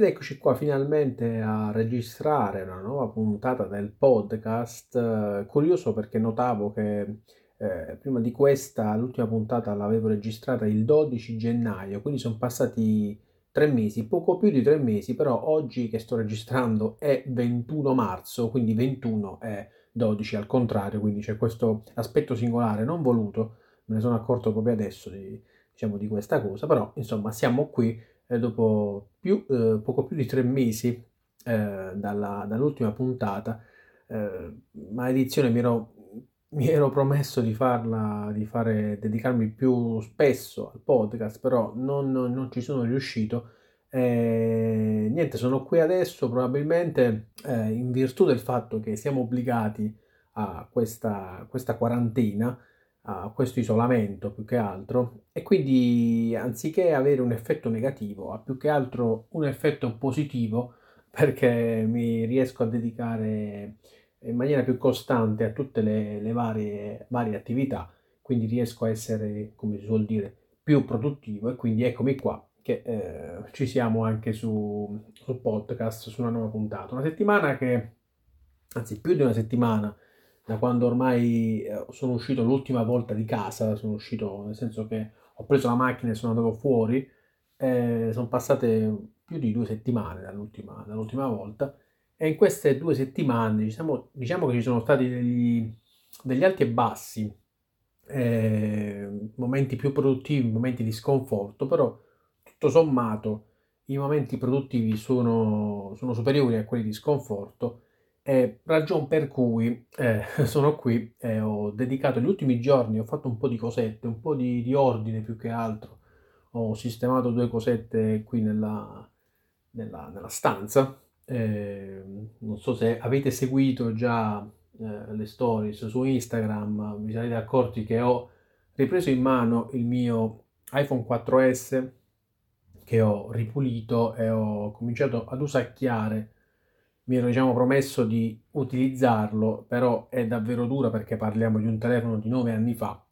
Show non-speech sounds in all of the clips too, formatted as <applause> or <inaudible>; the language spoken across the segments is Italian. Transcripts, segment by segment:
Ed eccoci qua finalmente a registrare una nuova puntata del podcast. Curioso perché notavo che eh, prima di questa, l'ultima puntata l'avevo registrata il 12 gennaio, quindi sono passati tre mesi, poco più di tre mesi, però oggi che sto registrando è 21 marzo, quindi 21 è 12 al contrario, quindi c'è questo aspetto singolare non voluto, me ne sono accorto proprio adesso di, diciamo, di questa cosa, però insomma siamo qui dopo più, eh, poco più di tre mesi eh, dalla, dall'ultima puntata, eh, maledizione mi ero, mi ero promesso di farla, di fare, dedicarmi più spesso al podcast, però non, non ci sono riuscito. Eh, niente, sono qui adesso probabilmente eh, in virtù del fatto che siamo obbligati a questa, questa quarantena a questo isolamento più che altro e quindi anziché avere un effetto negativo ha più che altro un effetto positivo <laughs> perché mi riesco a dedicare in maniera più costante a tutte le, le varie, varie attività quindi riesco a essere come si suol dire più produttivo e quindi eccomi qua che eh, ci siamo anche su, su podcast su una nuova puntata. Una settimana che anzi più di una settimana da quando ormai eh, sono uscito l'ultima volta di casa, sono uscito nel senso che ho preso la macchina e sono andato fuori, eh, sono passate più di due settimane dall'ultima, dall'ultima volta. E in queste due settimane diciamo, diciamo che ci sono stati degli, degli alti e bassi, eh, momenti più produttivi, momenti di sconforto, però tutto sommato i momenti produttivi sono, sono superiori a quelli di sconforto eh, ragion per cui eh, <laughs> sono qui e ho dedicato gli ultimi giorni, ho fatto un po' di cosette, un po' di, di ordine più che altro. Ho sistemato due cosette qui nella, nella, nella stanza. Eh, non so se avete seguito già eh, le stories su Instagram, vi sarete accorti che ho ripreso in mano il mio iPhone 4S che ho ripulito e ho cominciato ad usacchiare mi ero diciamo, promesso di utilizzarlo, però è davvero dura perché parliamo di un telefono di 9 anni fa.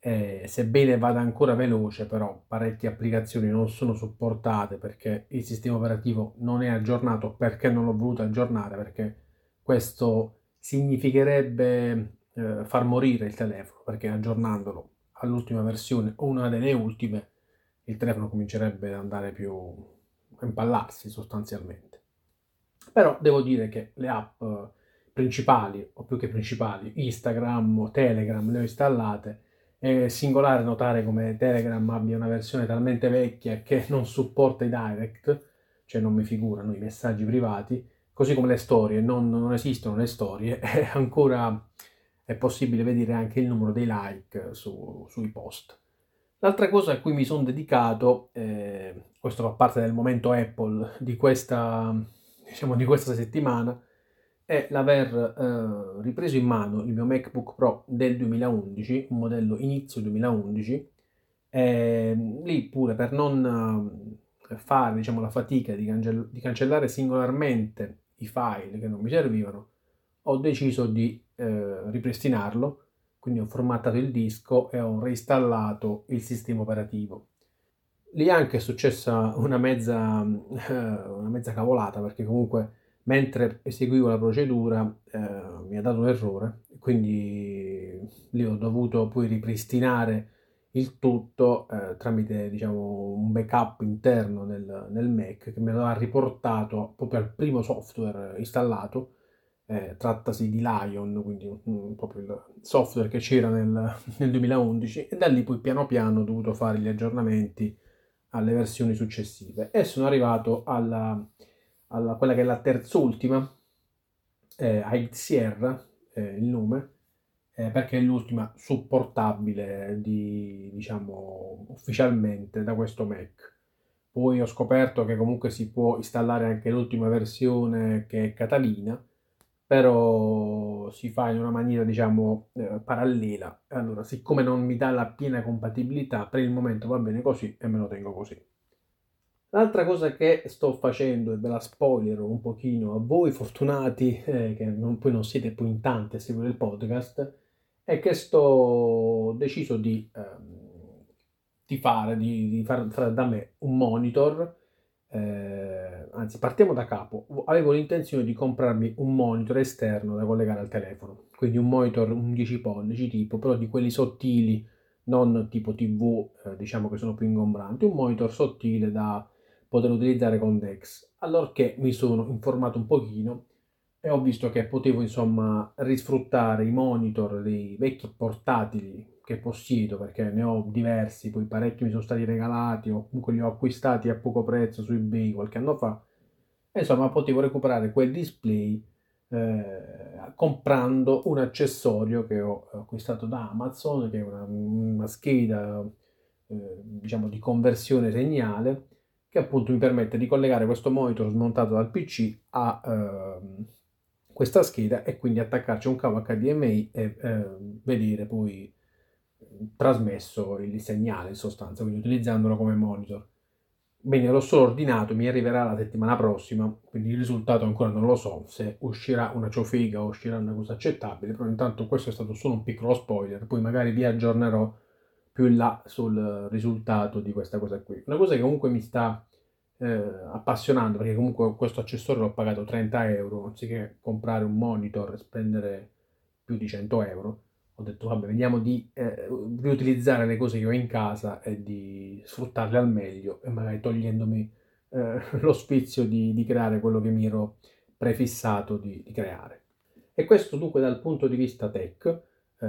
Eh, sebbene vada ancora veloce, però parecchie applicazioni non sono supportate perché il sistema operativo non è aggiornato, perché non l'ho voluto aggiornare, perché questo significherebbe eh, far morire il telefono, perché aggiornandolo all'ultima versione o una delle ultime, il telefono comincerebbe ad andare più a impallarsi sostanzialmente. Però devo dire che le app principali, o più che principali, Instagram o Telegram, le ho installate. È singolare notare come Telegram abbia una versione talmente vecchia che <laughs> non supporta i direct, cioè non mi figurano i messaggi privati, così come le storie, non, non esistono le storie, <laughs> e ancora è possibile vedere anche il numero dei like su, sui post. L'altra cosa a cui mi sono dedicato, eh, questo fa parte del momento Apple di questa diciamo, di questa settimana è l'aver eh, ripreso in mano il mio MacBook Pro del 2011, un modello inizio 2011, e lì pure per non eh, fare diciamo, la fatica di, cancell- di, cancellare singolarmente i file che non mi servivano, ho deciso di eh, ripristinarlo, quindi ho formattato il disco e ho reinstallato il sistema operativo lì anche è successa una mezza, eh, una mezza cavolata perché comunque mentre eseguivo la procedura eh, mi ha dato un errore, quindi lì ho dovuto poi ripristinare il tutto eh, tramite diciamo, un backup interno nel, nel, Mac che mi aveva riportato proprio al primo software installato. Eh, trattasi di Lion, quindi um, proprio il software che c'era nel, nel 2011 e da lì poi piano piano ho dovuto fare gli aggiornamenti alle versioni successive e sono arrivato alla, alla quella che è la terzultima, eh, High Sierra, eh, il nome, eh, perché è l'ultima supportabile di, diciamo, ufficialmente da questo Mac. Poi ho scoperto che comunque si può installare anche l'ultima versione che è Catalina, però si fa in una maniera diciamo eh, parallela. Allora, siccome non mi dà la piena compatibilità, per il momento va bene così e me lo tengo così. L'altra cosa che sto facendo, e ve la spoilerò un pochino a voi fortunati, eh, che non, poi non siete poi in tanti a seguire il podcast, è che sto deciso di, ehm, di fare, di, di fare da me un monitor eh, anzi partiamo da capo, avevo l'intenzione di comprarmi un monitor esterno da collegare al telefono, quindi un monitor 11 pollici tipo, però di quelli sottili, non tipo TV, eh, diciamo che sono più ingombranti, un monitor sottile da poter utilizzare con Dex. Allorché mi sono informato un pochino e ho visto che potevo insomma risfruttare i monitor dei vecchi portatili che possiedo perché ne ho diversi, poi parecchi mi sono stati regalati o comunque li ho acquistati a poco prezzo su eBay qualche anno fa. Insomma, potevo recuperare quel display eh, comprando un accessorio che ho acquistato da Amazon, che è una, una scheda eh, diciamo di conversione segnale che appunto mi permette di collegare questo monitor smontato dal PC a eh, questa scheda e quindi attaccarci un cavo HDMI e eh, vedere poi trasmesso il segnale in sostanza, quindi utilizzandolo come monitor. Bene, l'ho solo ordinato, mi arriverà la settimana prossima, quindi il risultato ancora non lo so, se uscirà una ciofega o uscirà una cosa accettabile, però intanto questo è stato solo un piccolo spoiler, poi magari vi aggiornerò più in là sul risultato di questa cosa qui. Una cosa che comunque mi sta eh, appassionando, perché comunque questo accessorio l'ho pagato 30 euro, anziché comprare un monitor e spendere più di 100 euro ho detto vabbè vediamo di eh, riutilizzare le cose che ho in casa e di sfruttarle al meglio e magari togliendomi eh, <laughs> lo sfizio di, di, creare quello che mi ero prefissato di, di, creare. E questo dunque dal punto di vista tech, eh,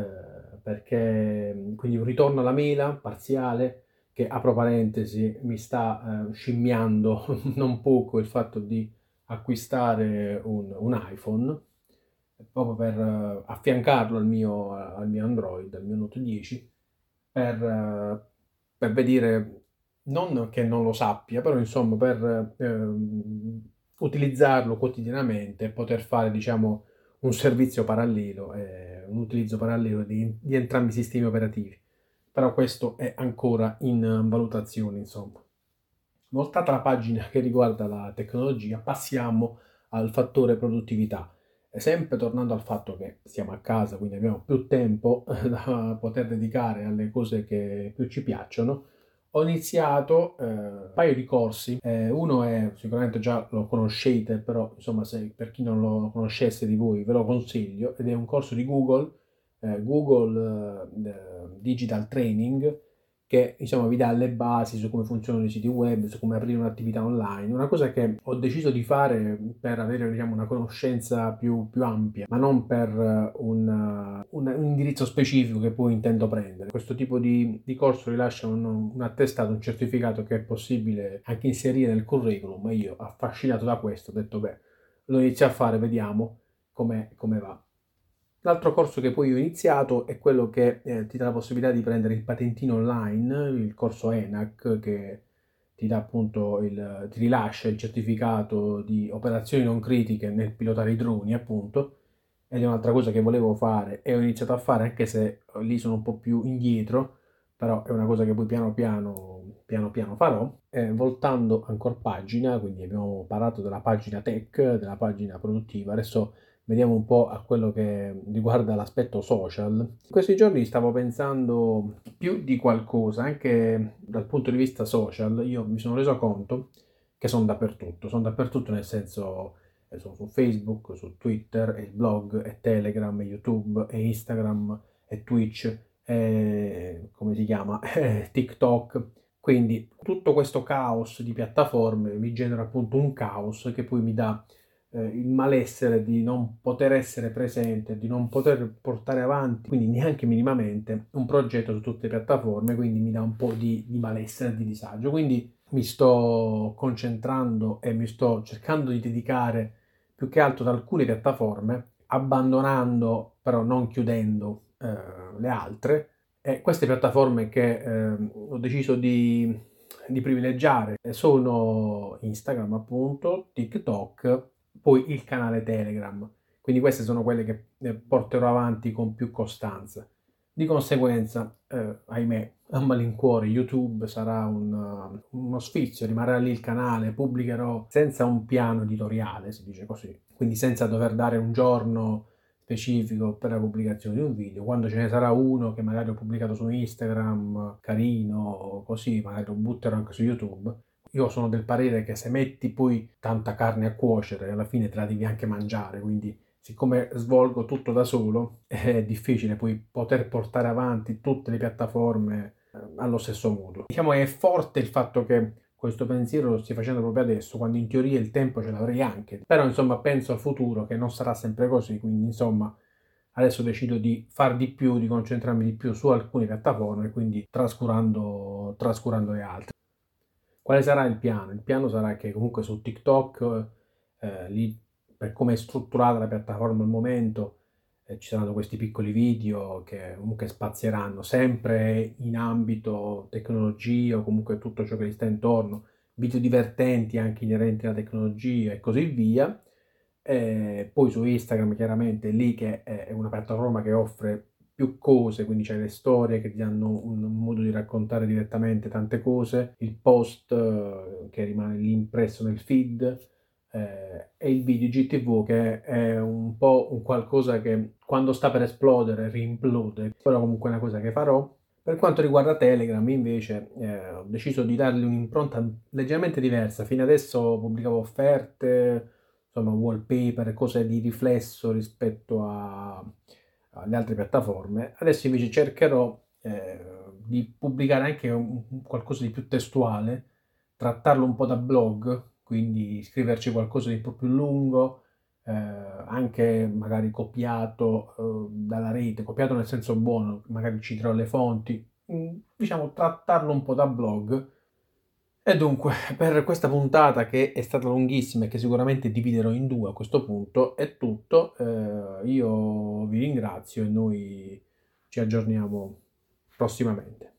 perché quindi un ritorno alla mela parziale che apro parentesi mi sta eh, scimmiando <laughs> non poco il fatto di acquistare un, un iPhone proprio per uh, affiancarlo al mio, al mio, Android, al mio Note 10, per, uh, per, vedere, non che non lo sappia, però insomma per ehm, utilizzarlo quotidianamente e poter fare, diciamo, un servizio parallelo, eh, un utilizzo parallelo di, di entrambi i sistemi operativi. Però questo è ancora in valutazione, insomma. Voltata la pagina che riguarda la tecnologia, passiamo al fattore produttività sempre tornando al fatto che siamo a casa, quindi abbiamo più tempo <laughs> da poter dedicare alle cose che più ci piacciono, ho iniziato eh, un paio di corsi. Eh, uno è sicuramente già lo conoscete, però insomma, se per chi non lo conoscesse di voi ve lo consiglio, ed è un corso di Google, eh, Google eh, Digital Training che insomma vi dà le basi su come funzionano i siti web, su come aprire un'attività online, una cosa che ho deciso di fare per avere diciamo, una conoscenza più, più, ampia, ma non per un, un, un, indirizzo specifico che poi intendo prendere. Questo tipo di, di corso rilascia un, un, attestato, un certificato che è possibile anche inserire nel curriculum, ma io affascinato da questo ho detto beh, lo inizio a fare, vediamo come va. L'altro corso che poi ho iniziato è quello che eh, ti dà la possibilità di prendere il patentino online, il corso ENAC che ti dà appunto il, ti rilascia il certificato di operazioni non critiche nel pilotare i droni appunto. Ed è un'altra cosa che volevo fare e ho iniziato a fare anche se lì sono un po' più indietro però è una cosa che poi piano piano, piano, piano farò. Eh, voltando ancora pagina quindi abbiamo parlato della pagina tech della pagina produttiva. Adesso vediamo un po' a quello che riguarda l'aspetto social. In questi giorni stavo pensando più di qualcosa, anche dal punto di vista social, io mi sono reso conto che sono dappertutto, sono dappertutto nel senso eh, sono su Facebook, su Twitter, e blog, e Telegram, e YouTube, e Instagram, e Twitch, e come si chiama, <laughs> e TikTok. Quindi tutto questo caos di piattaforme mi genera appunto un caos che poi mi dà eh, il malessere di non poter essere presente, di non poter portare avanti, quindi neanche minimamente, un progetto su tutte le piattaforme, quindi mi dà un po' di, di malessere, di disagio. Quindi mi sto concentrando e mi sto cercando di dedicare più che altro ad alcune piattaforme, abbandonando, però non chiudendo eh, le altre. E queste piattaforme che eh, ho deciso di, di privilegiare sono Instagram, appunto, TikTok poi il canale Telegram. Quindi queste sono quelle che eh, porterò avanti con più costanza. Di conseguenza, eh, ahimè, a malincuore YouTube sarà un, uh, uno sfizio, rimarrà lì il canale, pubblicherò senza un piano editoriale, si dice così, quindi senza dover dare un giorno specifico per la pubblicazione di un video. Quando ce ne sarà uno che magari ho pubblicato su Instagram, carino, così, magari lo butterò anche su YouTube io sono del parere che se metti poi tanta carne a cuocere, alla fine te la devi anche mangiare, quindi siccome svolgo tutto da solo, è difficile poi poter portare avanti tutte le piattaforme eh, allo stesso modo. Diciamo è forte il fatto che questo pensiero lo stia facendo proprio adesso, quando in teoria il tempo ce l'avrei anche. Però insomma penso al futuro che non sarà sempre così, quindi insomma adesso decido di far di più, di concentrarmi di più su alcune piattaforme, quindi trascurando, trascurando le altre. Quale sarà il piano? Il piano sarà che comunque su TikTok, eh, lì per come è strutturata la piattaforma al momento, eh, ci saranno questi piccoli video che comunque spazieranno sempre in ambito tecnologia o comunque tutto ciò che gli sta intorno, video divertenti anche inerenti alla tecnologia e così via. E poi su Instagram chiaramente lì che è una piattaforma che offre più cose, quindi c'è le storie che ti danno un modo di raccontare direttamente tante cose, il post eh, che rimane lì impresso nel feed eh, e il video GTV che è un po' un qualcosa che quando sta per esplodere rimplode, però comunque è una cosa che farò. Per quanto riguarda Telegram invece eh, ho deciso di dargli un'impronta leggermente diversa, fino adesso pubblicavo offerte, insomma wallpaper, cose di riflesso rispetto a alle altre piattaforme. Adesso invece cercherò eh, di pubblicare anche un, qualcosa di più testuale, trattarlo un po' da blog, quindi scriverci qualcosa di un po' più lungo, eh, anche magari copiato eh, dalla rete, copiato nel senso buono, magari citerò le fonti, mm, diciamo trattarlo un po' da blog e dunque, per questa puntata che è stata lunghissima e che sicuramente dividerò in due a questo punto, è tutto. Eh, io vi ringrazio e noi ci aggiorniamo prossimamente.